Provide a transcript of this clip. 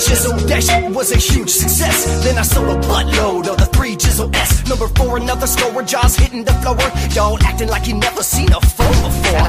Jizzle, that shit was a huge success. Then I sold a buttload of the three chisel S. Number four, another scorer, jaws hitting the floor. Y'all acting like you never seen a phone before.